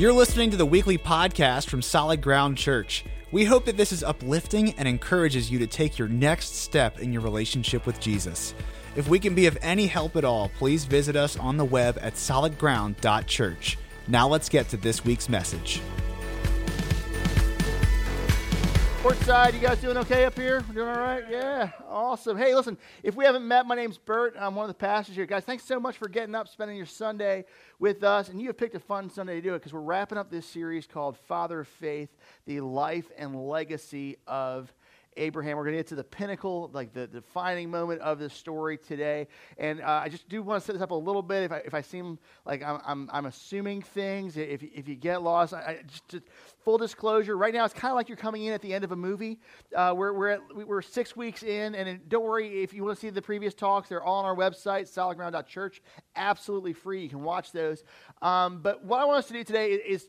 You're listening to the weekly podcast from Solid Ground Church. We hope that this is uplifting and encourages you to take your next step in your relationship with Jesus. If we can be of any help at all, please visit us on the web at solidground.church. Now let's get to this week's message. Portside, you guys doing okay up here? Doing all right? Yeah, awesome. Hey, listen, if we haven't met, my name's Bert. I'm one of the pastors here. Guys, thanks so much for getting up, spending your Sunday with us. And you have picked a fun Sunday to do it because we're wrapping up this series called Father of Faith, the life and legacy of Abraham. We're going to get to the pinnacle, like the defining moment of this story today. And uh, I just do want to set this up a little bit. If I, if I seem like I'm, I'm, I'm assuming things, if, if you get lost, I, I just, just, full disclosure, right now it's kind of like you're coming in at the end of a movie. Uh, we're, we're, at, we're six weeks in, and don't worry if you want to see the previous talks, they're all on our website, solidground.church. Absolutely free. You can watch those. Um, but what I want us to do today is, is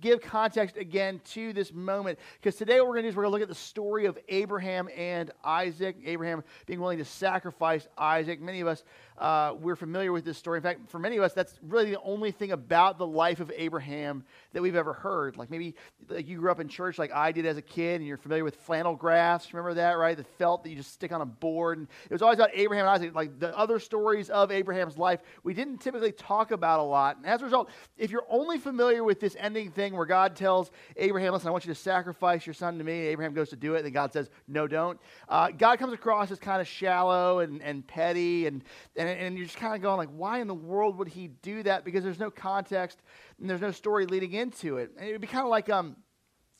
give context again to this moment. Because today, what we're going to do is we're going to look at the story of Abraham and Isaac. Abraham being willing to sacrifice Isaac. Many of us uh, we're familiar with this story. In fact, for many of us, that's really the only thing about the life of Abraham that we've ever heard. Like maybe like you grew up in church like I did as a kid, and you're familiar with flannel graphs. Remember that, right? The felt that you just stick on a board. And it was always about Abraham and Isaac. Like the other stories of Abraham's life, we didn't typically talk about a lot. And as a result, if you're only familiar with this ending thing where God tells Abraham, listen, I want you to sacrifice your son to me, Abraham goes to do it, and then God says, no, don't. Uh, God comes across as kind of shallow and, and petty and, and and, and you're just kind of going like, why in the world would he do that? Because there's no context and there's no story leading into it. And it would be kind of like um,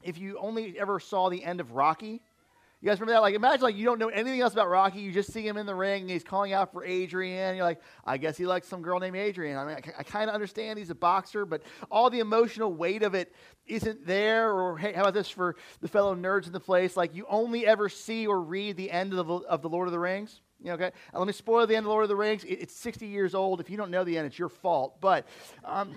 if you only ever saw the end of Rocky. You guys remember that? Like, imagine like you don't know anything else about Rocky. You just see him in the ring and he's calling out for Adrian. You're like, I guess he likes some girl named Adrian. I mean, I, I kind of understand he's a boxer, but all the emotional weight of it isn't there. Or hey, how about this for the fellow nerds in the place? Like, you only ever see or read the end of the, of the Lord of the Rings. You know, okay? let me spoil the end of Lord of the Rings. It, it's 60 years old. If you don't know the end, it's your fault. But um,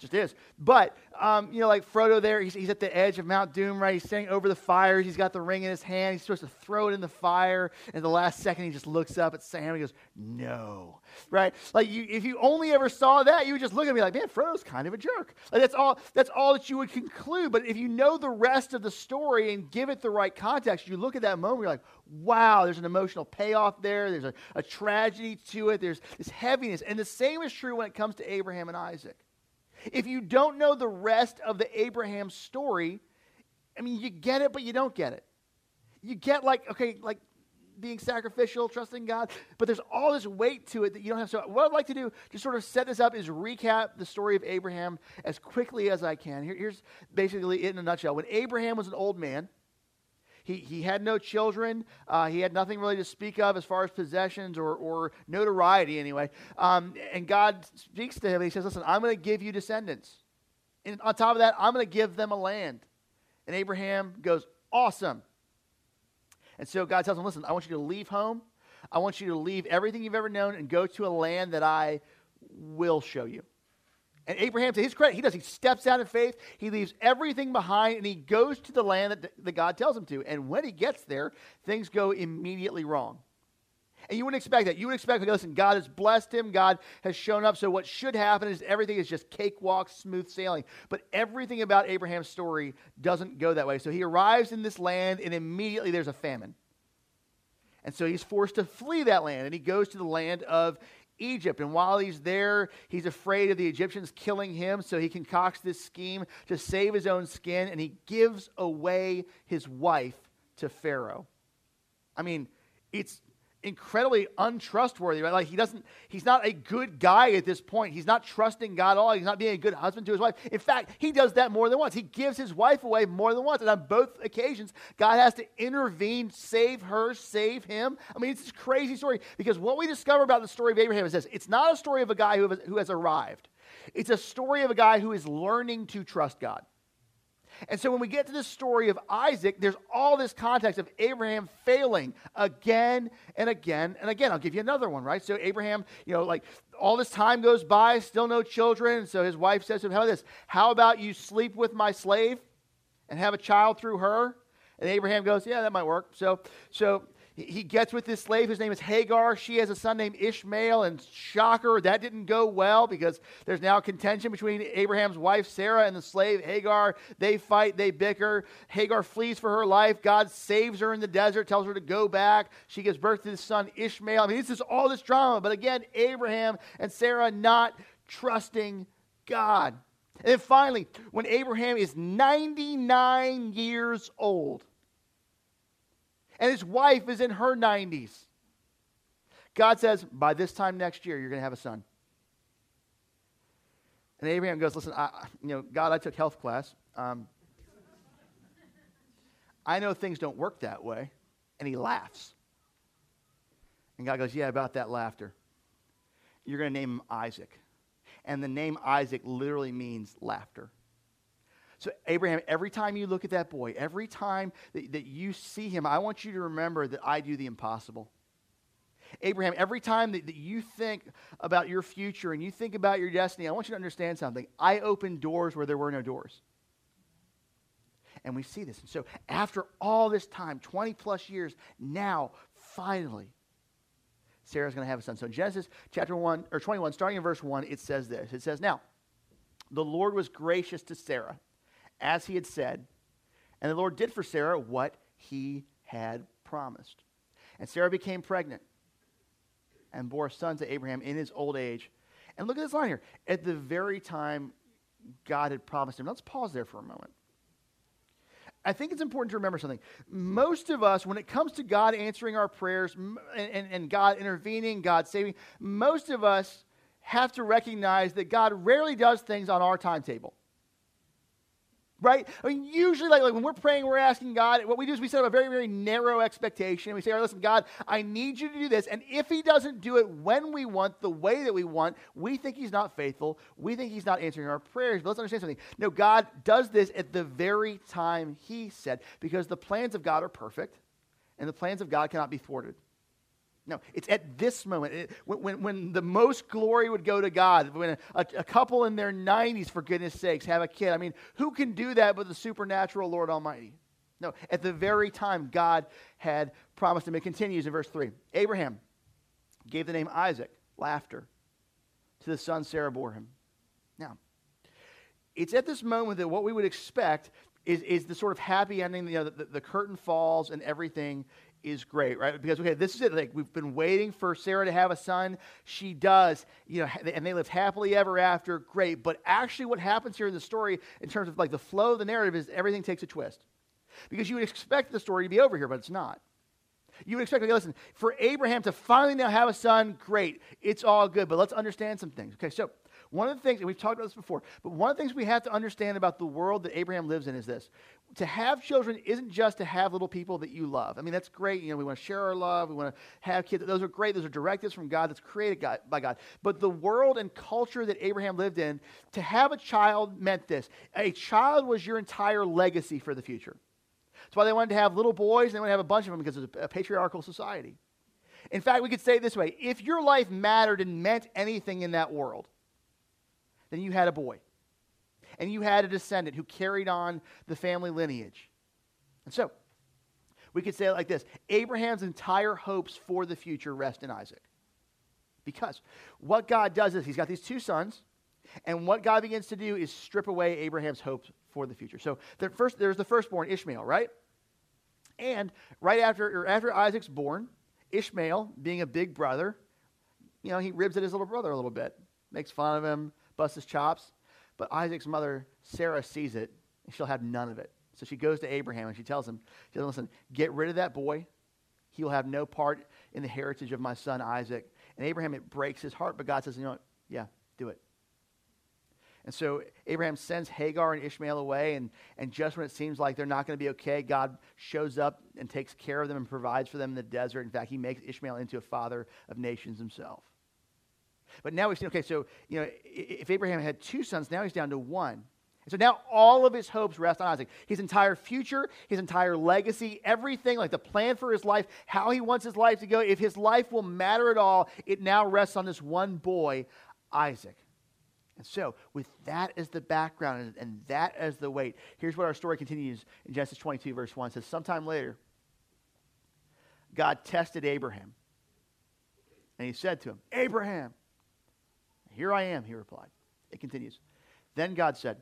just is. But, um, you know, like Frodo there, he's, he's, at the edge of Mount Doom, right? He's standing over the fires. He's got the ring in his hand. He's supposed to throw it in the fire. And at the last second, he just looks up at Sam and he goes, no. Right? Like, you, if you only ever saw that, you would just look at me like, man, Frodo's kind of a jerk. Like, that's all, that's all that you would conclude. But if you know the rest of the story and give it the right context, you look at that moment, you're like, wow, there's an emotional payoff there. There's a, a tragedy to it. There's this heaviness. And the same is true when it comes to Abraham and Isaac. If you don't know the rest of the Abraham story, I mean, you get it, but you don't get it. You get like, okay, like being sacrificial, trusting God, but there's all this weight to it that you don't have. So, what I'd like to do to sort of set this up is recap the story of Abraham as quickly as I can. Here, here's basically it in a nutshell. When Abraham was an old man, he, he had no children. Uh, he had nothing really to speak of as far as possessions or, or notoriety, anyway. Um, and God speaks to him he says, Listen, I'm going to give you descendants. And on top of that, I'm going to give them a land. And Abraham goes, Awesome. And so God tells him, Listen, I want you to leave home. I want you to leave everything you've ever known and go to a land that I will show you. And Abraham, to his credit, he does. He steps out in faith. He leaves everything behind and he goes to the land that, that God tells him to. And when he gets there, things go immediately wrong. And you wouldn't expect that. You would expect, listen, God has blessed him. God has shown up. So what should happen is everything is just cakewalk, smooth sailing. But everything about Abraham's story doesn't go that way. So he arrives in this land and immediately there's a famine. And so he's forced to flee that land. And he goes to the land of Egypt. And while he's there, he's afraid of the Egyptians killing him, so he concocts this scheme to save his own skin, and he gives away his wife to Pharaoh. I mean, it's incredibly untrustworthy, right? Like he doesn't, he's not a good guy at this point. He's not trusting God at all. He's not being a good husband to his wife. In fact, he does that more than once. He gives his wife away more than once. And on both occasions, God has to intervene, save her, save him. I mean, it's this crazy story because what we discover about the story of Abraham is this it's not a story of a guy who has, who has arrived, it's a story of a guy who is learning to trust God. And so when we get to the story of Isaac, there's all this context of Abraham failing again and again and again. I'll give you another one, right? So Abraham, you know, like all this time goes by, still no children. So his wife says to him, How about this? How about you sleep with my slave and have a child through her? And Abraham goes, Yeah, that might work. So, so he gets with this slave whose name is Hagar. She has a son named Ishmael, and shocker, that didn't go well because there's now contention between Abraham's wife Sarah and the slave Hagar. They fight, they bicker. Hagar flees for her life. God saves her in the desert, tells her to go back. She gives birth to this son Ishmael. I mean, this is all this drama, but again, Abraham and Sarah not trusting God. And then finally, when Abraham is 99 years old, and his wife is in her 90s. God says, by this time next year, you're going to have a son. And Abraham goes, listen, I, you know, God, I took health class. Um, I know things don't work that way. And he laughs. And God goes, yeah, about that laughter. You're going to name him Isaac. And the name Isaac literally means laughter. So, Abraham, every time you look at that boy, every time that, that you see him, I want you to remember that I do the impossible. Abraham, every time that, that you think about your future and you think about your destiny, I want you to understand something. I opened doors where there were no doors. And we see this. And so, after all this time, 20 plus years, now, finally, Sarah's going to have a son. So, in Genesis chapter 1, or 21, starting in verse 1, it says this It says, Now, the Lord was gracious to Sarah as he had said. And the Lord did for Sarah what he had promised. And Sarah became pregnant and bore a son to Abraham in his old age. And look at this line here. At the very time God had promised him. Let's pause there for a moment. I think it's important to remember something. Most of us, when it comes to God answering our prayers and, and, and God intervening, God saving, most of us have to recognize that God rarely does things on our timetable right? I mean, usually, like, like when we're praying, we're asking God, what we do is we set up a very, very narrow expectation. And we say, all right, listen, God, I need you to do this. And if He doesn't do it when we want, the way that we want, we think He's not faithful. We think He's not answering our prayers. But let's understand something. No, God does this at the very time He said, because the plans of God are perfect, and the plans of God cannot be thwarted. No, it's at this moment, it, when, when the most glory would go to God, when a, a, couple in their 90s, for goodness sakes, have a kid. I mean, who can do that but the supernatural Lord Almighty? No, at the very time God had promised him. It continues in verse 3. Abraham gave the name Isaac, laughter, to the son Sarah bore him. Now, it's at this moment that what we would expect is, is the sort of happy ending, you know, the, the curtain falls and everything is great, right? Because okay, this is it. Like we've been waiting for Sarah to have a son. She does, you know, and they lived happily ever after. Great. But actually, what happens here in the story, in terms of like the flow of the narrative, is everything takes a twist. Because you would expect the story to be over here, but it's not. You would expect, okay, listen, for Abraham to finally now have a son, great. It's all good. But let's understand some things. Okay, so one of the things, and we've talked about this before, but one of the things we have to understand about the world that Abraham lives in is this. To have children isn't just to have little people that you love. I mean, that's great. You know, we want to share our love. We want to have kids. Those are great. Those are directives from God that's created by God. But the world and culture that Abraham lived in, to have a child meant this. A child was your entire legacy for the future. That's why they wanted to have little boys and they wanted to have a bunch of them because it's a patriarchal society. In fact, we could say it this way if your life mattered and meant anything in that world, then you had a boy. And you had a descendant who carried on the family lineage. And so, we could say it like this Abraham's entire hopes for the future rest in Isaac. Because what God does is he's got these two sons, and what God begins to do is strip away Abraham's hopes for the future. So first, there's the firstborn, Ishmael, right? And right after, or after Isaac's born, Ishmael, being a big brother, you know, he ribs at his little brother a little bit, makes fun of him, busts his chops. But Isaac's mother, Sarah, sees it, and she'll have none of it. So she goes to Abraham and she tells him, she says, listen, get rid of that boy. He will have no part in the heritage of my son Isaac. And Abraham, it breaks his heart, but God says, you know what? Yeah, do it. And so Abraham sends Hagar and Ishmael away, and, and just when it seems like they're not going to be okay, God shows up and takes care of them and provides for them in the desert. In fact, he makes Ishmael into a father of nations himself. But now we've seen, okay, so, you know, if Abraham had two sons, now he's down to one. And so now all of his hopes rest on Isaac. His entire future, his entire legacy, everything, like the plan for his life, how he wants his life to go, if his life will matter at all, it now rests on this one boy, Isaac. And so, with that as the background and, that as the weight, here's what our story continues in Genesis 22, verse 1. It says, Sometime later, God tested Abraham. And he said to him, Abraham, here I am, he replied. It continues. Then God said,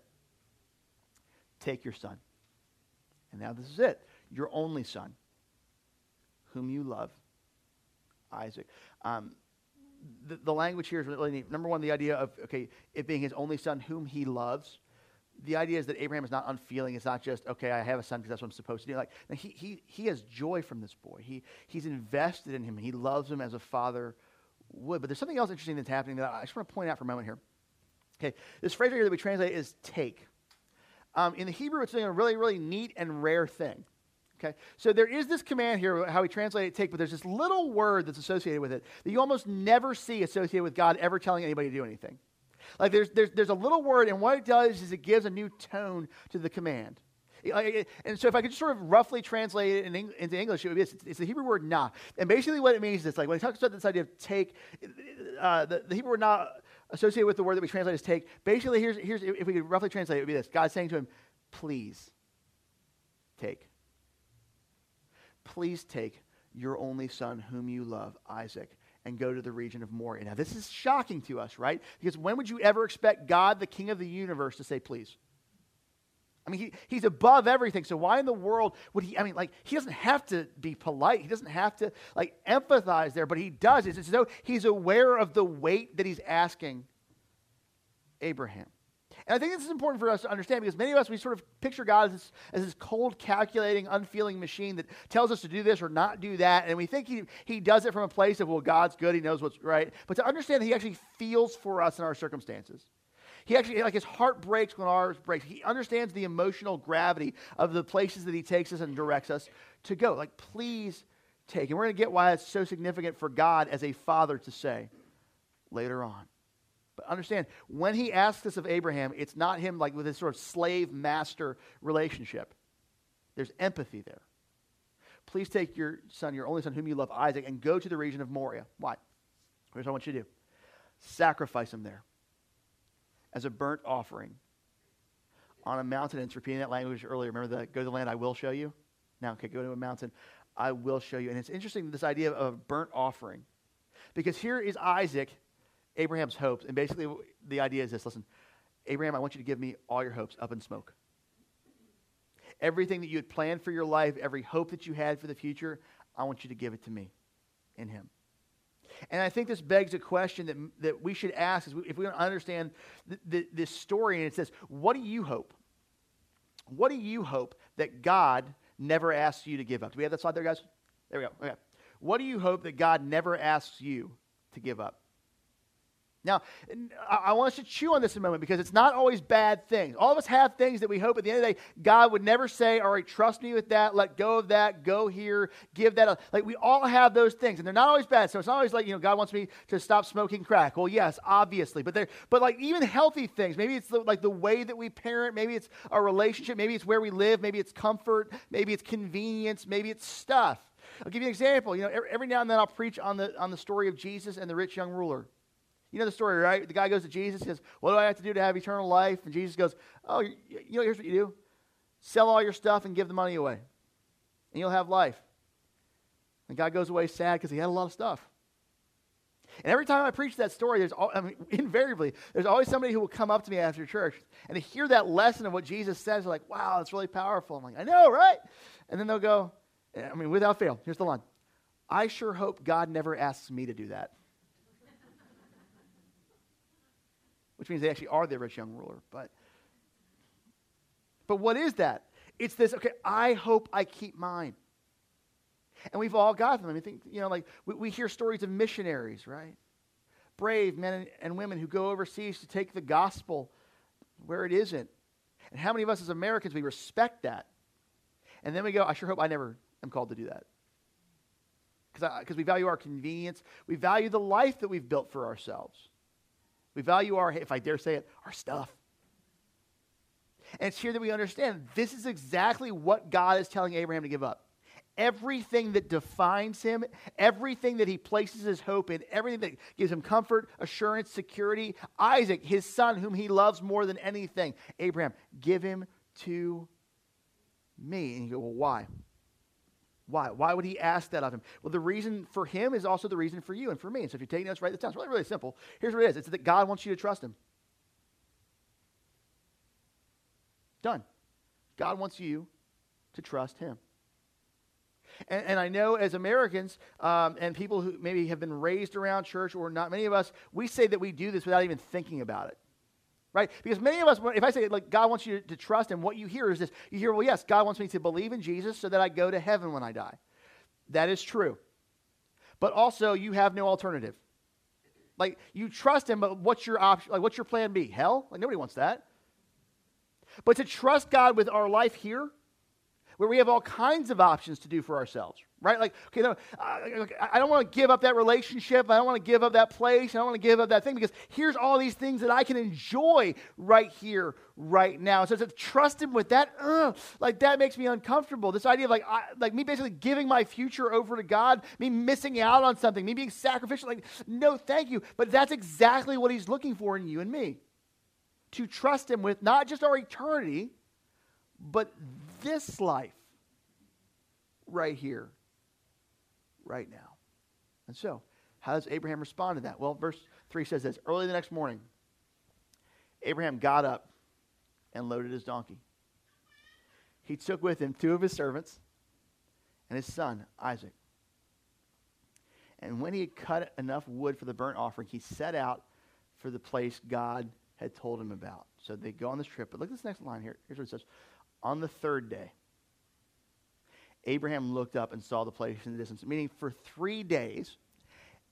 Take your son. And now this is it your only son, whom you love, Isaac. Um, the, the language here is really neat. Number one, the idea of, okay, it being his only son, whom he loves the idea is that Abraham is not unfeeling. It's not just, okay, I have a son because that's what I'm supposed to do. Like, he, he, he has joy from this boy. He, he's invested in him. He loves him as a father would. But there's something else interesting that's happening that I just want to point out for a moment here. Okay, this phrase right here that we translate is take. Um, in the Hebrew, it's doing a really, really neat and rare thing. Okay, so there is this command here, how we translate it take, but there's this little word that's associated with it that you almost never see associated with God ever telling anybody to do anything. Like there's, there's, there's a little word, and what it does is it gives a new tone to the command. And so, if I could just sort of roughly translate it in, into English, it would be it's, it's, the Hebrew word "na," and basically what it means is like when it talks about this idea of take, uh, the, the, Hebrew word "na" associated with the word that we translate as "take." Basically, here's here's if we could roughly translate it, it would be this: God saying to him, "Please take, please take your only son, whom you love, Isaac, and go to the region of Moriah. Now, this is shocking to us, right? Because when would you ever expect God, the King of the universe, to say, please? I mean, he, he's above everything. So why in the world would he? I mean, like, he doesn't have to be polite. He doesn't have to, like, empathize there, but he does. It's as though he's aware of the weight that he's asking Abraham. And I think this is important for us to understand because many of us, we sort of picture God as this, as this cold, calculating, unfeeling machine that tells us to do this or not do that. And we think he, he does it from a place of, well, God's good, he knows what's right. But to understand that he actually feels for us in our circumstances. He actually, like his heart breaks when ours breaks. He understands the emotional gravity of the places that he takes us and directs us to go. Like, please take. And we're going to get why it's so significant for God as a father to say later on. But understand, when he asks this of Abraham, it's not him like with this sort of slave master relationship. There's empathy there. Please take your son, your only son, whom you love, Isaac, and go to the region of Moriah. Why? Here's what I want you to do sacrifice him there as a burnt offering on a mountain. It's repeating that language earlier. Remember the go to the land I will show you? Now, okay, go to a mountain. I will show you. And it's interesting, this idea of burnt offering. Because here is Isaac Abraham's hopes. And basically, the idea is this listen, Abraham, I want you to give me all your hopes up in smoke. Everything that you had planned for your life, every hope that you had for the future, I want you to give it to me in Him. And I think this begs a question that, that we should ask if we don't understand th- th- this story. And it says, What do you hope? What do you hope that God never asks you to give up? Do we have that slide there, guys? There we go. Okay. What do you hope that God never asks you to give up? Now, I want us to chew on this a moment because it's not always bad things. All of us have things that we hope at the end of the day, God would never say, All right, trust me with that, let go of that, go here, give that. Up. Like, we all have those things, and they're not always bad. So it's not always like, you know, God wants me to stop smoking crack. Well, yes, obviously. But, they're, but like, even healthy things, maybe it's the, like the way that we parent, maybe it's our relationship, maybe it's where we live, maybe it's comfort, maybe it's convenience, maybe it's stuff. I'll give you an example. You know, every, every now and then I'll preach on the, on the story of Jesus and the rich young ruler. You know the story, right? The guy goes to Jesus, says, What do I have to do to have eternal life? And Jesus goes, Oh, you know, here's what you do sell all your stuff and give the money away, and you'll have life. And God goes away sad because he had a lot of stuff. And every time I preach that story, there's I mean, invariably there's always somebody who will come up to me after church and to hear that lesson of what Jesus says, they're like, "Wow, that's really powerful." I'm like, "I know, right?" And then they'll go, eh, I mean, without fail, here's the line: "I sure hope God never asks me to do that." Which means they actually are the rich young ruler. But, but what is that? It's this, okay, I hope I keep mine. And we've all got them. I mean, think, you know, like we, we hear stories of missionaries, right? Brave men and women who go overseas to take the gospel where it isn't. And how many of us as Americans, we respect that? And then we go, I sure hope I never am called to do that. Because we value our convenience. We value the life that we've built for ourselves. We value our, if I dare say it, our stuff. And it's here that we understand this is exactly what God is telling Abraham to give up. Everything that defines him, everything that he places his hope in, everything that gives him comfort, assurance, security. Isaac, his son, whom he loves more than anything. Abraham, give him to me. And you go, well, why? Why? Why would he ask that of him? Well, the reason for him is also the reason for you and for me. And so if you're taking notes, write this down. It's really, really simple. Here's what it is it's that God wants you to trust him. Done. God wants you to trust him. And, and, I know as Americans um, and people who maybe have been raised around church or not, many of us, we say that we do this without even thinking about it. Right? Because many of us, if I say, like, God wants you to trust Him, what you hear is this. You hear, well, yes, God wants me to believe in Jesus so that I go to heaven when I die. That is true. But also, you have no alternative. Like, you trust Him, but what's your option? Like, what's your plan B? Hell? Like, nobody wants that. But to trust God with our life here, where we have all kinds of options to do for ourselves, right? Like, okay, no, I, I don't want to give up that relationship. I don't want to give up that place. I don't want to give up that thing because here's all these things that I can enjoy right here, right now. So to trust Him with that, like that makes me uncomfortable. This idea of like, I, like me basically giving my future over to God, me missing out on something, me being sacrificial. Like, no, thank you. But that's exactly what He's looking for in you and me. To trust Him with not just our eternity, but this life right here right now. And so, how does Abraham respond to that? Well, verse 3 says this Early the next morning, Abraham got up and loaded his donkey. He took with him two of his servants and his son, Isaac. And when he had cut enough wood for the burnt offering, he set out for the place God had told him about. So they go on this trip. But look at this next line here. Here's what it says On the third day, Abraham looked up and saw the place in the distance. Meaning, for three days,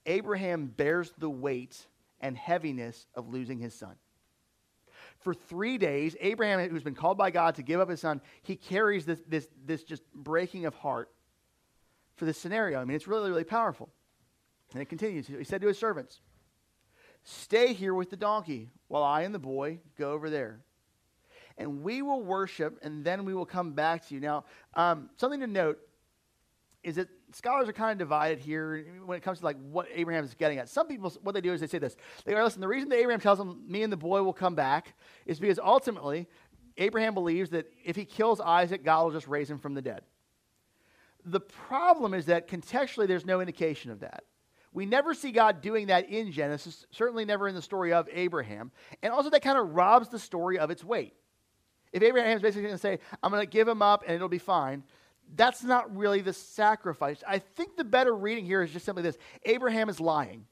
Abraham bears the weight and heaviness of losing his son. For three days, Abraham, who's been called by God to give up his son, he carries this, this, this just breaking of heart for this scenario. I mean, it's really, really powerful. And it continues. He said to his servants, Stay here with the donkey while I and the boy go over there and we will worship, and then we will come back to you. Now, um, something to note is that scholars are kind of divided here when it comes to like what Abraham is getting at. Some people, what they do is they say this: they go, "Listen, the reason that Abraham tells them, me and the boy will come back, is because ultimately Abraham believes that if he kills Isaac, God will just raise him from the dead." The problem is that contextually, there's no indication of that. We never see God doing that in Genesis, certainly never in the story of Abraham. And also, that kind of robs the story of its weight. If Abraham's basically going to say, I'm going to give him up and it'll be fine, that's not really the sacrifice. I think the better reading here is just simply this Abraham is lying.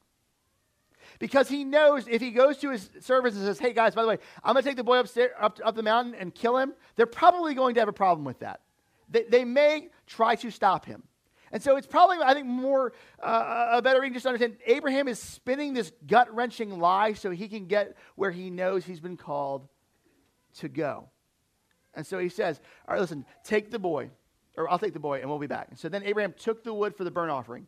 Because he knows if he goes to his servants and says, Hey guys, by the way, I'm going to take the boy upstairs, up, up the mountain and kill him, they're probably going to have a problem with that. They, they may try to stop him. And so it's probably, I think, more uh, a better reading just to understand Abraham is spinning this gut wrenching lie so he can get where he knows he's been called to go. And so he says, All right, listen, take the boy, or I'll take the boy, and we'll be back. And so then Abraham took the wood for the burnt offering.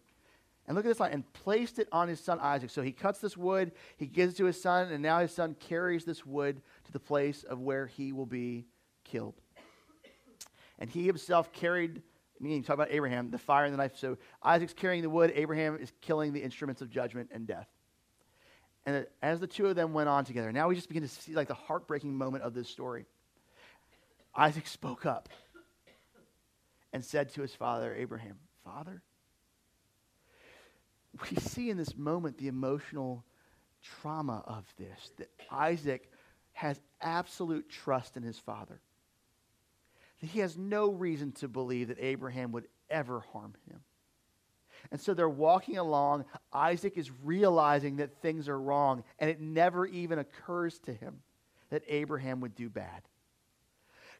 And look at this line, and placed it on his son Isaac. So he cuts this wood, he gives it to his son, and now his son carries this wood to the place of where he will be killed. And he himself carried, meaning, talk about Abraham, the fire and the knife. So Isaac's carrying the wood, Abraham is killing the instruments of judgment and death. And as the two of them went on together, now we just begin to see like the heartbreaking moment of this story. Isaac spoke up and said to his father, Abraham, Father? We see in this moment the emotional trauma of this, that Isaac has absolute trust in his father. That he has no reason to believe that Abraham would ever harm him. And so they're walking along. Isaac is realizing that things are wrong, and it never even occurs to him that Abraham would do bad.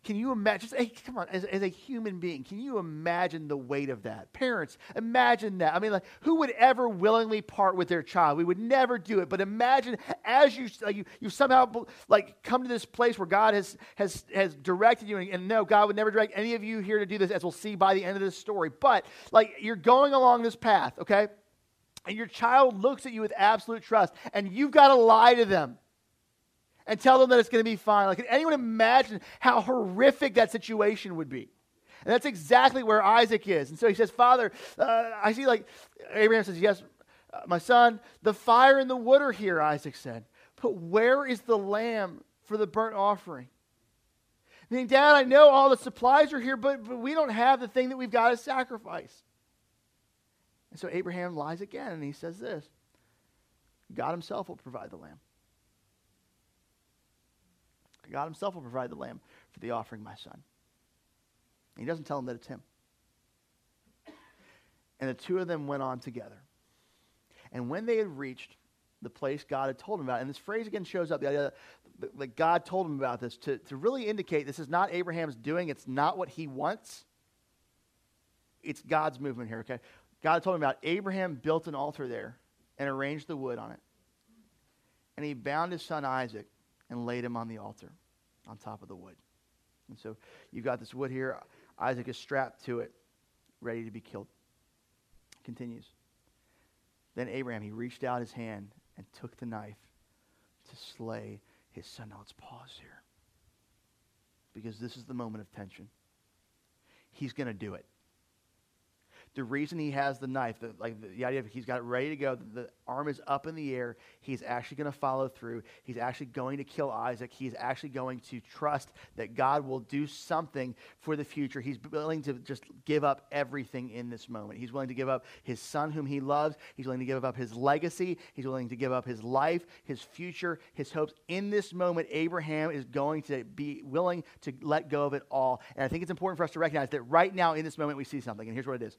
Can you imagine? Just, hey, come on, as, as, a human being, can you imagine the weight of that? Parents, imagine that. I mean, like, who would ever willingly part with their child? We would never do it. But imagine as you like, you, you somehow like come to this place where God has has has directed you, and, and no, God would never direct any of you here to do this, as we'll see by the end of this story. But like, you're going along this path, okay? And your child looks at you with absolute trust, and you've got to lie to them and tell them that it's going to be fine. Like, can anyone imagine how horrific that situation would be? And that's exactly where Isaac is. And so he says, Father, uh, I see like, Abraham says, Yes, uh, my son, the fire and the wood are here, Isaac said. But where is the lamb for the burnt offering? I mean, Dad, I know all the supplies are here, but, but we don't have the thing that we've got to sacrifice. And so Abraham lies again, and he says this God himself will provide the lamb. God himself will provide the lamb for the offering, my son. And he doesn't tell him that it's him. And the two of them went on together. And when they had reached the place God had told him about, and this phrase again shows up the idea that God told him about this to, to really indicate this is not Abraham's doing, it's not what he wants, it's God's movement here, okay? God told him about Abraham built an altar there and arranged the wood on it. And he bound his son Isaac and laid him on the altar on top of the wood. And so you've got this wood here. Isaac is strapped to it, ready to be killed. Continues. Then Abraham, he reached out his hand and took the knife to slay his son. Now let's pause here. Because this is the moment of tension. He's going to do it the reason he has the knife, the, like the, the, idea of he's got it ready to go, the, the arm is up in the air. He's actually going to follow through. He's actually going to kill Isaac. He's actually going to trust that God will do something for the future. He's willing to just give up everything in this moment. He's willing to give up his son, whom he loves. He's willing to give up his legacy. He's willing to give up his life, his future, his hopes. In this moment, Abraham is going to be willing to let go of it all. And I think it's important for us to recognize that right now, in this moment, we see something. And here's what it is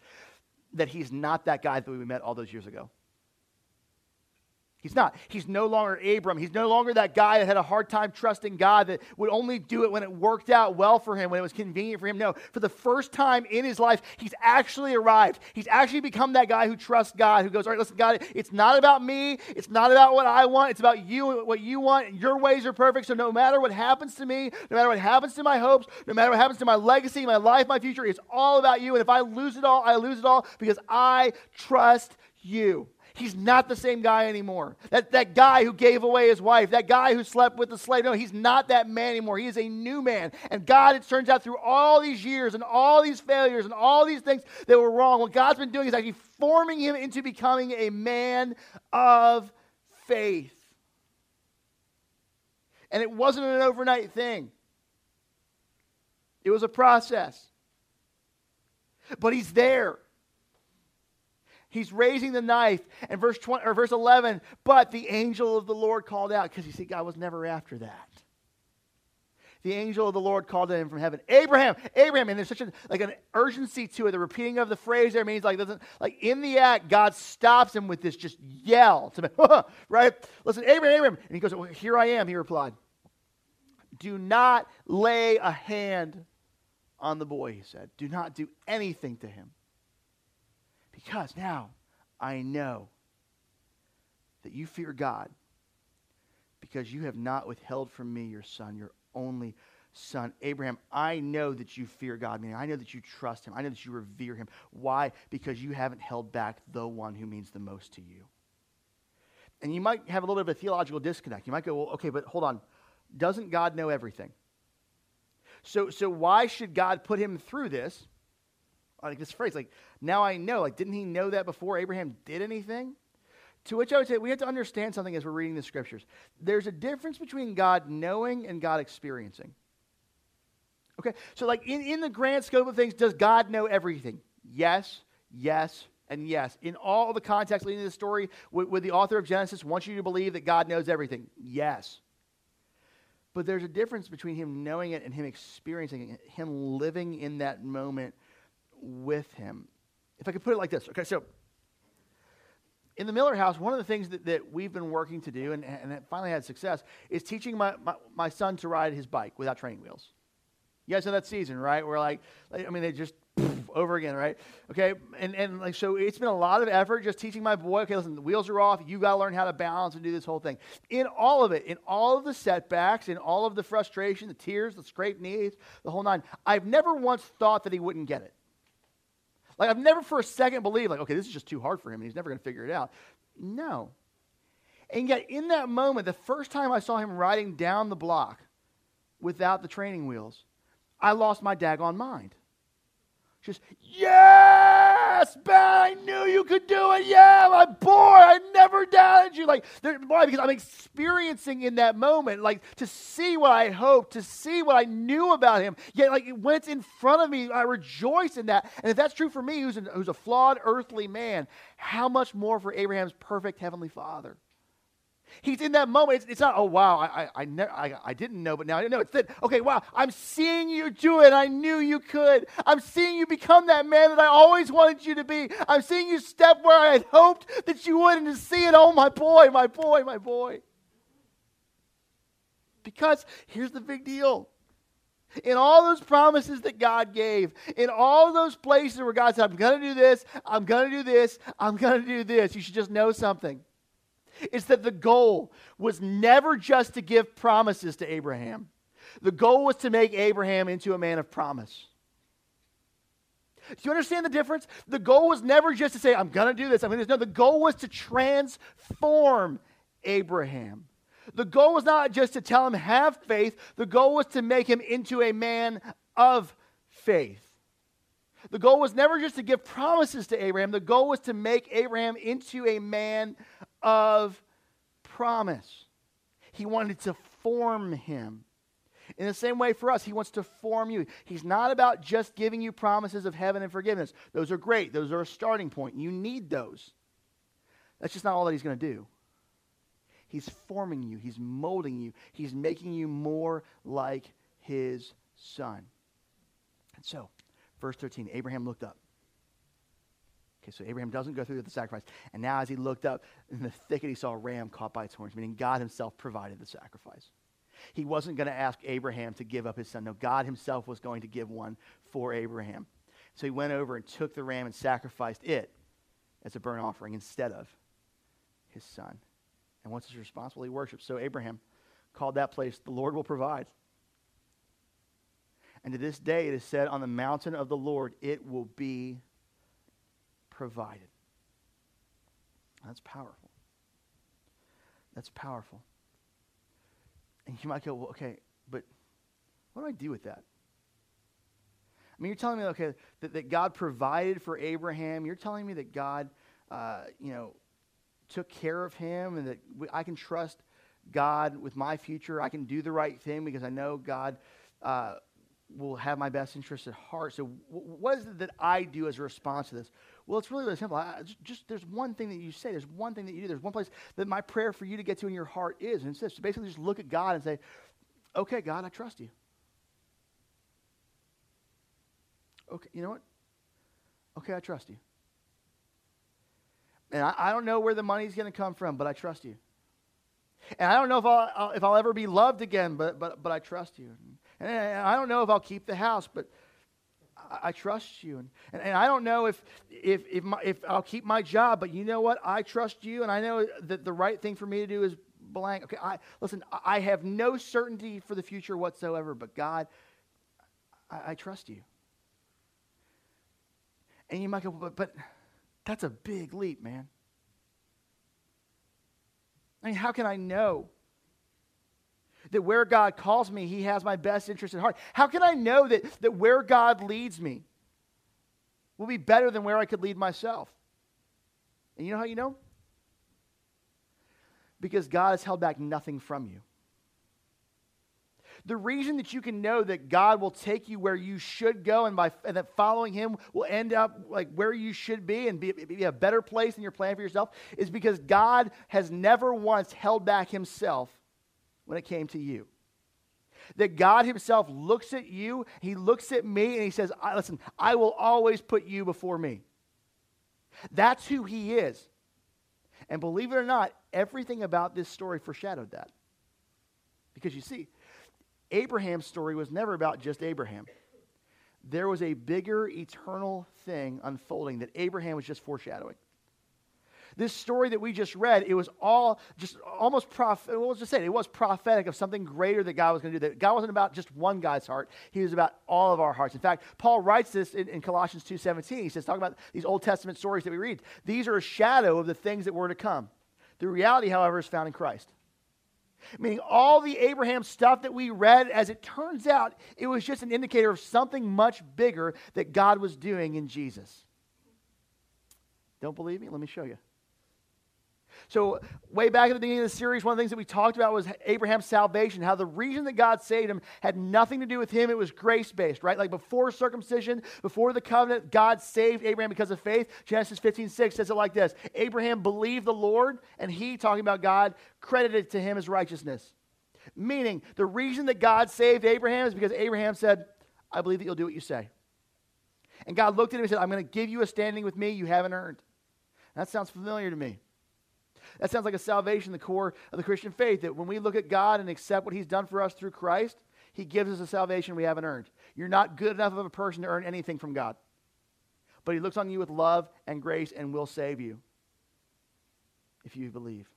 that he's not that guy that we met all those years ago. He's not. He's no longer Abram. He's no longer that guy that had a hard time trusting God that would only do it when it worked out well for him, when it was convenient for him. No, for the first time in his life, he's actually arrived. He's actually become that guy who trusts God, who goes, All right, listen, God, it's not about me. It's not about what I want. It's about you and what you want. Your ways are perfect. So no matter what happens to me, no matter what happens to my hopes, no matter what happens to my legacy, my life, my future, it's all about you. And if I lose it all, I lose it all because I trust you. He's not the same guy anymore. That, that guy who gave away his wife, that guy who slept with the slave. No, he's not that man anymore. He is a new man. And God, it turns out, through all these years and all these failures and all these things that were wrong, what God's been doing is actually forming him into becoming a man of faith. And it wasn't an overnight thing, it was a process. But he's there. He's raising the knife. And verse 20 or verse 11, but the angel of the Lord called out because you see God was never after that. The angel of the Lord called to him from heaven, Abraham, Abraham, and there's such a like an urgency to it. The repeating of the phrase there means like doesn't like in the act, God stops him with this just yell to me, right? Listen, Abraham, Abraham, and he goes, well, "Here I am." He replied, "Do not lay a hand on the boy," he said. "Do not do anything to him." Because now I know that you fear God because you have not withheld from me your son, your only son. Abraham, I know that you fear God, meaning I know that you trust him. I know that you revere him. Why? Because you haven't held back the one who means the most to you. And you might have a little bit of a theological disconnect. You might go, well, okay, but hold on. Doesn't God know everything? So, so why should God put him through this? like this phrase, like, now I know. Like, didn't he know that before Abraham did anything? To which I would say we have to understand something as we're reading the scriptures. There's a difference between God knowing and God experiencing. Okay? So, like, in, in the grand scope of things, does God know everything? Yes, yes, and yes. In all the context leading to the story, would the author of Genesis want you to believe that God knows everything? Yes. But there's a difference between him knowing it and him experiencing it, him living in that moment with him. If I could put it like this, okay, so in the Miller house, one of the things that, that we've been working to do and, and finally had success is teaching my, my, my son to ride his bike without training wheels. You guys know that season, right? Like, like I mean, they just over again, right? Okay, and and like so, it's been a lot of effort just teaching my boy. Okay, listen, the wheels are off. You got to learn how to balance and do this whole thing. In all of it, in all of the setbacks, in all of the frustration, the tears, the scraped knees, the whole nine. I've never once thought that he wouldn't get it. Like, I've never for a second believed, like, okay, this is just too hard for him and he's never going to figure it out. No. And yet, in that moment, the first time I saw him riding down the block without the training wheels, I lost my daggone mind. Just, yes, Ben, I knew you could do it. Yeah, my boy, I never doubted you? Like, why? Because I'm experiencing in that moment, like, to see what I hoped, to see what I knew about him. Yet, like, when it's in front of me, I rejoice in that. And if that's true for me, who's, an, who's a flawed earthly man, how much more for Abraham's perfect heavenly father? He's in that moment. It's, it's not, oh, wow, I, I, I, ne- I, I didn't know, but now I know. It's that, okay, wow, I'm seeing you do it. I knew you could. I'm seeing you become that man that I always wanted you to be. I'm seeing you step where I had hoped that you would, and to see it, oh, my boy, my boy, my boy. Because here's the big deal. In all those promises that God gave, in all those places where God said, I'm going to do this, I'm going to do this, I'm going to do this, you should just know something is that the goal was never just to give promises to Abraham. The goal was to make Abraham into a man of promise. Do you understand the difference? The goal was never just to say, I'm going to do this. I mean, no, the goal was to transform Abraham. The goal was not just to tell him, have faith. The goal was to make him into a man of faith. The goal was never just to give promises to Abraham. The goal was to make Abraham into a man of promise. He wanted to form him. In the same way for us, he wants to form you. He's not about just giving you promises of heaven and forgiveness. Those are great, those are a starting point. You need those. That's just not all that he's going to do. He's forming you, he's molding you, he's making you more like his son. And so, verse 13 Abraham looked up. Okay, so Abraham doesn't go through with the sacrifice. And now, as he looked up in the thicket, he saw a ram caught by its horns, meaning God himself provided the sacrifice. He wasn't going to ask Abraham to give up his son. No, God himself was going to give one for Abraham. So he went over and took the ram and sacrificed it as a burnt offering instead of his son. And what's his response? Well, he worships. So Abraham called that place, the Lord will provide. And to this day, it is said, on the mountain of the Lord, it will be provided. That's powerful. That's powerful. And you might go, well, okay, but what do I do with that? I mean, you're telling me, okay, that, that God provided for Abraham. You're telling me that God, uh, you know, took care of him and that I can trust God with my future. I can do the right thing because I know God uh, will have my best interests at heart. So, what is it that I do as a response to this? Well, it's really really simple. I, just there's one thing that you say. There's one thing that you do. There's one place that my prayer for you to get to in your heart is, and it's this. Basically, just look at God and say, "Okay, God, I trust you." Okay, you know what? Okay, I trust you. And I, I don't know where the money's going to come from, but I trust you. And I don't know if I'll, if I'll ever be loved again, but, but, but I trust you. And I don't know if I'll keep the house, but I, trust you. And, and, and, I don't know if, if, if, my, if I'll keep my job, but you know what? I trust you, and I know that the right thing for me to do is blank. Okay, I, listen, I have no certainty for the future whatsoever, but God, I, I trust you. And you might go, but, but that's a big leap, man. I mean, how can I know? That where God calls me, He has my best interest at heart? How can I know that, that where God leads me will be better than where I could lead myself? And you know how you know? Because God has held back nothing from you. The reason that you can know that God will take you where you should go and, by, and that following Him will end up like where you should be and be, be a better place than your plan for yourself is because God has never once held back Himself when it came to you. That God Himself looks at you, He looks at me, and He says, Listen, I will always put you before me. That's who He is. And believe it or not, everything about this story foreshadowed that. Because you see, Abraham's story was never about just Abraham. There was a bigger eternal thing unfolding that Abraham was just foreshadowing. This story that we just read, it was all just almost prophetic. What was just saying? It was prophetic of something greater that God was going to do. That God wasn't about just one guy's heart. He was about all of our hearts. In fact, Paul writes this in, in Colossians 2.17. He says, talking about these Old Testament stories that we read. These are a shadow of the things that were to come. The reality, however, is found in Christ. Meaning, all the Abraham stuff that we read, as it turns out, it was just an indicator of something much bigger that God was doing in Jesus. Don't believe me? Let me show you. So, way back at the beginning of the series, one of the things that we talked about was Abraham's salvation, how the reason that God saved him had nothing to do with him. It was grace based, right? Like before circumcision, before the covenant, God saved Abraham because of faith. Genesis 15 6 says it like this Abraham believed the Lord, and he, talking about God, credited to him as righteousness. Meaning, the reason that God saved Abraham is because Abraham said, I believe that you'll do what you say. And God looked at him and said, I'm going to give you a standing with me you haven't earned. That sounds familiar to me. That sounds like a salvation, the core of the Christian faith, that when we look at God and accept what He's done for us through Christ, He gives us a salvation we haven't earned. You're not good enough of a person to earn anything from God. But He looks on you with love and grace and will save you if you believe.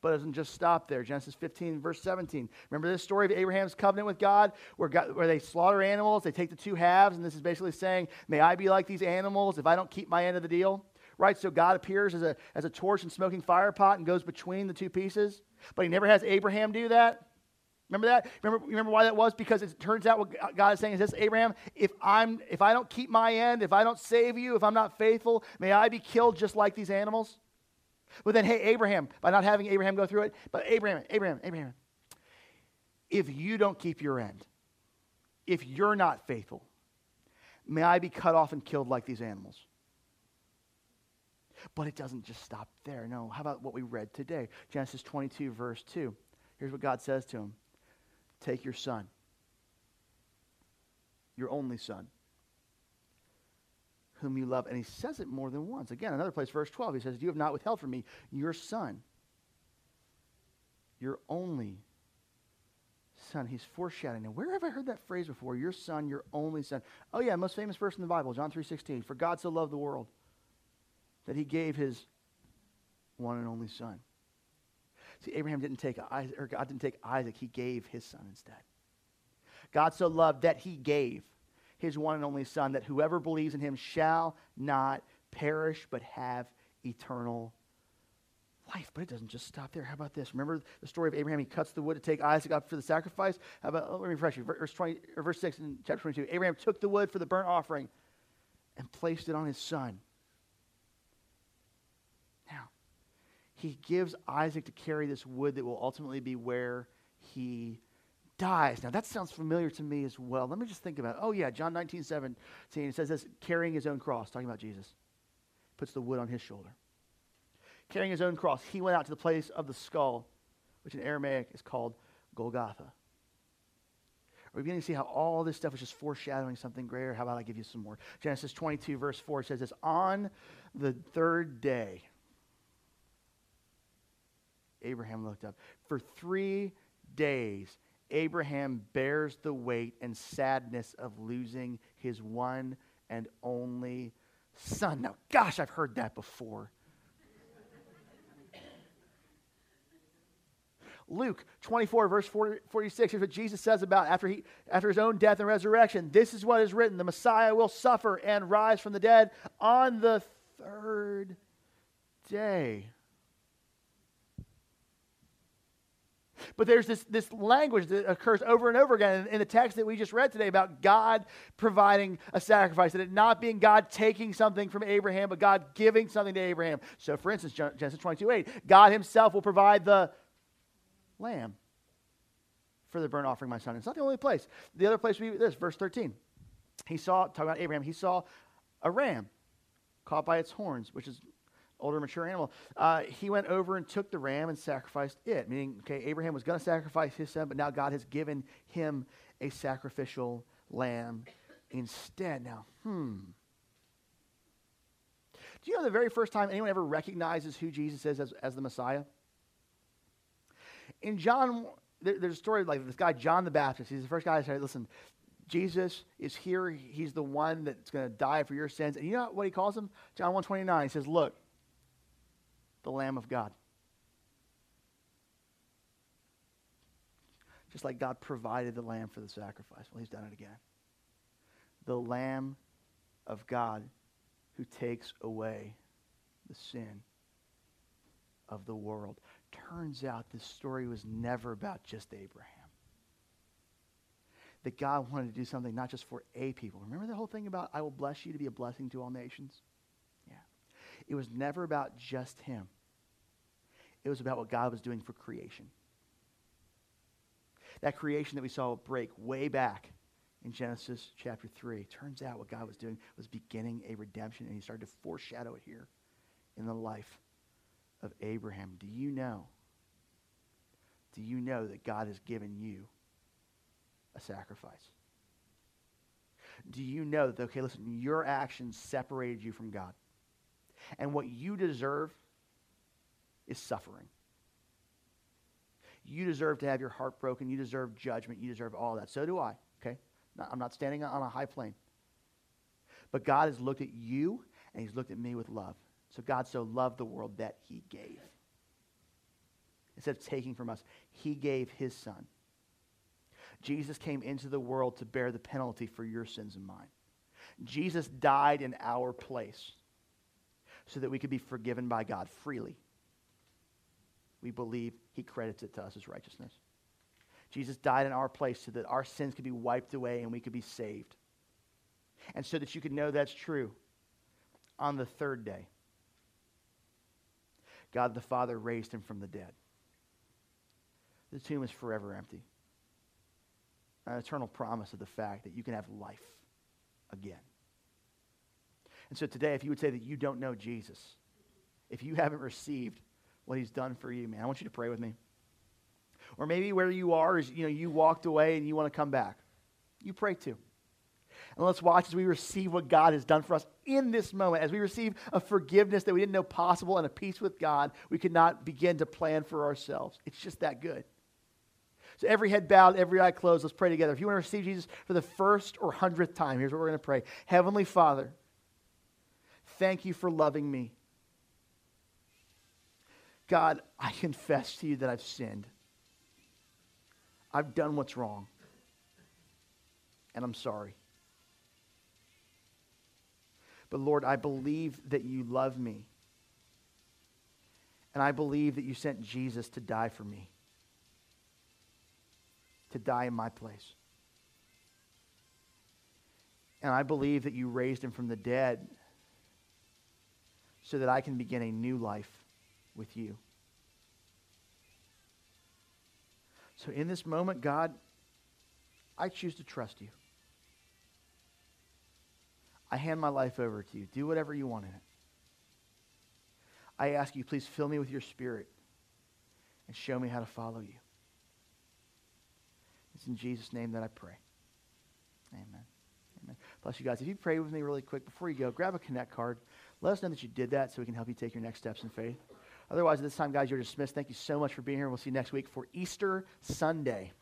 But it doesn't just stop there. Genesis 15, verse 17. Remember this story of Abraham's covenant with God where, God, where they slaughter animals, they take the two halves, and this is basically saying, May I be like these animals if I don't keep my end of the deal? Right? So God appears as a, as a torch and smoking fire pot and goes between the two pieces. But he never has Abraham do that. Remember that? Remember, remember why that was? Because it turns out what God is saying is this, Abraham, if I'm if I don't keep my end, if I don't save you, if I'm not faithful, may I be killed just like these animals? But then, hey, Abraham, by not having Abraham go through it, but Abraham, Abraham, Abraham, if you don't keep your end, if you're not faithful, may I be cut off and killed like these animals. But it doesn't just stop there. No, how about what we read today? Genesis 22, verse 2. Here's what God says to him Take your son, your only son, whom you love. And he says it more than once. Again, another place, verse 12, he says, You have not withheld from me your son, your only son. He's foreshadowing. Now, where have I heard that phrase before? Your son, your only son. Oh, yeah, most famous verse in the Bible, John 3.16. For God so loved the world that he gave his one and only son. See, Abraham didn't take Isaac, or God didn't take Isaac, he gave his son instead. God so loved that he gave his one and only son, that whoever believes in him shall not perish, but have eternal life. But it doesn't just stop there. How about this? Remember the story of Abraham? He cuts the wood to take Isaac up for the sacrifice. How about, oh, let me refresh you. Verse, 20, verse 6 in chapter 22. Abraham took the wood for the burnt offering and placed it on his son. He gives Isaac to carry this wood that will ultimately be where he dies. Now, that sounds familiar to me as well. Let me just think about it. Oh, yeah, John 19, 17, it says this carrying his own cross, talking about Jesus. Puts the wood on his shoulder. Carrying his own cross, he went out to the place of the skull, which in Aramaic is called Golgotha. Are We're beginning to see how all this stuff is just foreshadowing something greater. How about I give you some more? Genesis 22, verse 4 says this On the third day, Abraham looked up. For three days, Abraham bears the weight and sadness of losing his one and only son. Now, gosh, I've heard that before. Luke 24, verse 40, 46, here's what Jesus says about after, he, after his own death and resurrection. This is what is written The Messiah will suffer and rise from the dead on the third day. But there's this, this language that occurs over and over again in, the text that we just read today about God providing a sacrifice, that it not being God taking something from Abraham, but God giving something to Abraham. So, for instance, Genesis 22 8, God himself will provide the lamb for the burnt offering, my son. It's not the only place. The other place we this, verse 13. He saw, talking about Abraham, he saw a ram caught by its horns, which is older, mature animal. Uh, he went over and took the ram and sacrificed it. Meaning, okay, Abraham was going to sacrifice his son, but now God has given him a sacrificial lamb instead. Now, hmm. Do you know the very first time anyone ever recognizes who Jesus is as, as the Messiah? In John, there, there's a story like this guy, John the Baptist. He's the first guy to say, listen, Jesus is here. He's the one that's going to die for your sins. And you know what he calls him? John 129. He says, look, the Lamb of God. Just like God provided the lamb for the sacrifice. Well, he's done it again. The Lamb of God who takes away the sin of the world. Turns out this story was never about just Abraham. That God wanted to do something not just for a people. Remember the whole thing about I will bless you to be a blessing to all nations? Yeah. It was never about just him. It was about what God was doing for creation. That creation that we saw break way back in Genesis chapter 3. Turns out what God was doing was beginning a redemption, and he started to foreshadow it here in the life of Abraham. Do you know? Do you know that God has given you a sacrifice? Do you know that, okay, listen, your actions separated you from God? And what you deserve is suffering. You deserve to have your heart broken. You deserve judgment. You deserve all that. So do I, okay? I'm not standing on a high plane. But God has looked at you and he's looked at me with love. So God so loved the world that he gave. Instead of taking from us, he gave his son. Jesus came into the world to bear the penalty for your sins and mine. Jesus died in our place so that we could be forgiven by God freely. We believe he credits it to us as righteousness. Jesus died in our place so that our sins could be wiped away and we could be saved. And so that you could know that's true, on the third day, God the Father raised him from the dead. The tomb is forever empty. An eternal promise of the fact that you can have life again. And so today, if you would say that you don't know Jesus, if you haven't received what he's done for you, man, I want you to pray with me. Or maybe where you are is, you know, you walked away and you want to come back. You pray too. And let's watch as we receive what God has done for us in this moment. As we receive a forgiveness that we didn't know possible and a peace with God, we could not begin to plan for ourselves. It's just that good. So every head bowed, every eye closed. Let's pray together. If you want to receive Jesus for the first or hundredth time, here's what we're going to pray Heavenly Father, thank you for loving me. God, I confess to you that I've sinned. I've done what's wrong. And I'm sorry. But Lord, I believe that you love me. And I believe that you sent Jesus to die for me, to die in my place. And I believe that you raised him from the dead so that I can begin a new life with you. So in this moment, God, I choose to trust you. I hand my life over to you. Do whatever you want in it. I ask you, please fill me with your spirit and show me how to follow you. It's in Jesus' name that I pray. Amen. Amen. Bless you guys. If you pray with me really quick before you go, grab a Connect card. Let us know that you did that so we can help you take your next steps in faith. Otherwise, at this time, guys, you're dismissed. Thank you so much for being here. We'll see you next week for Easter Sunday.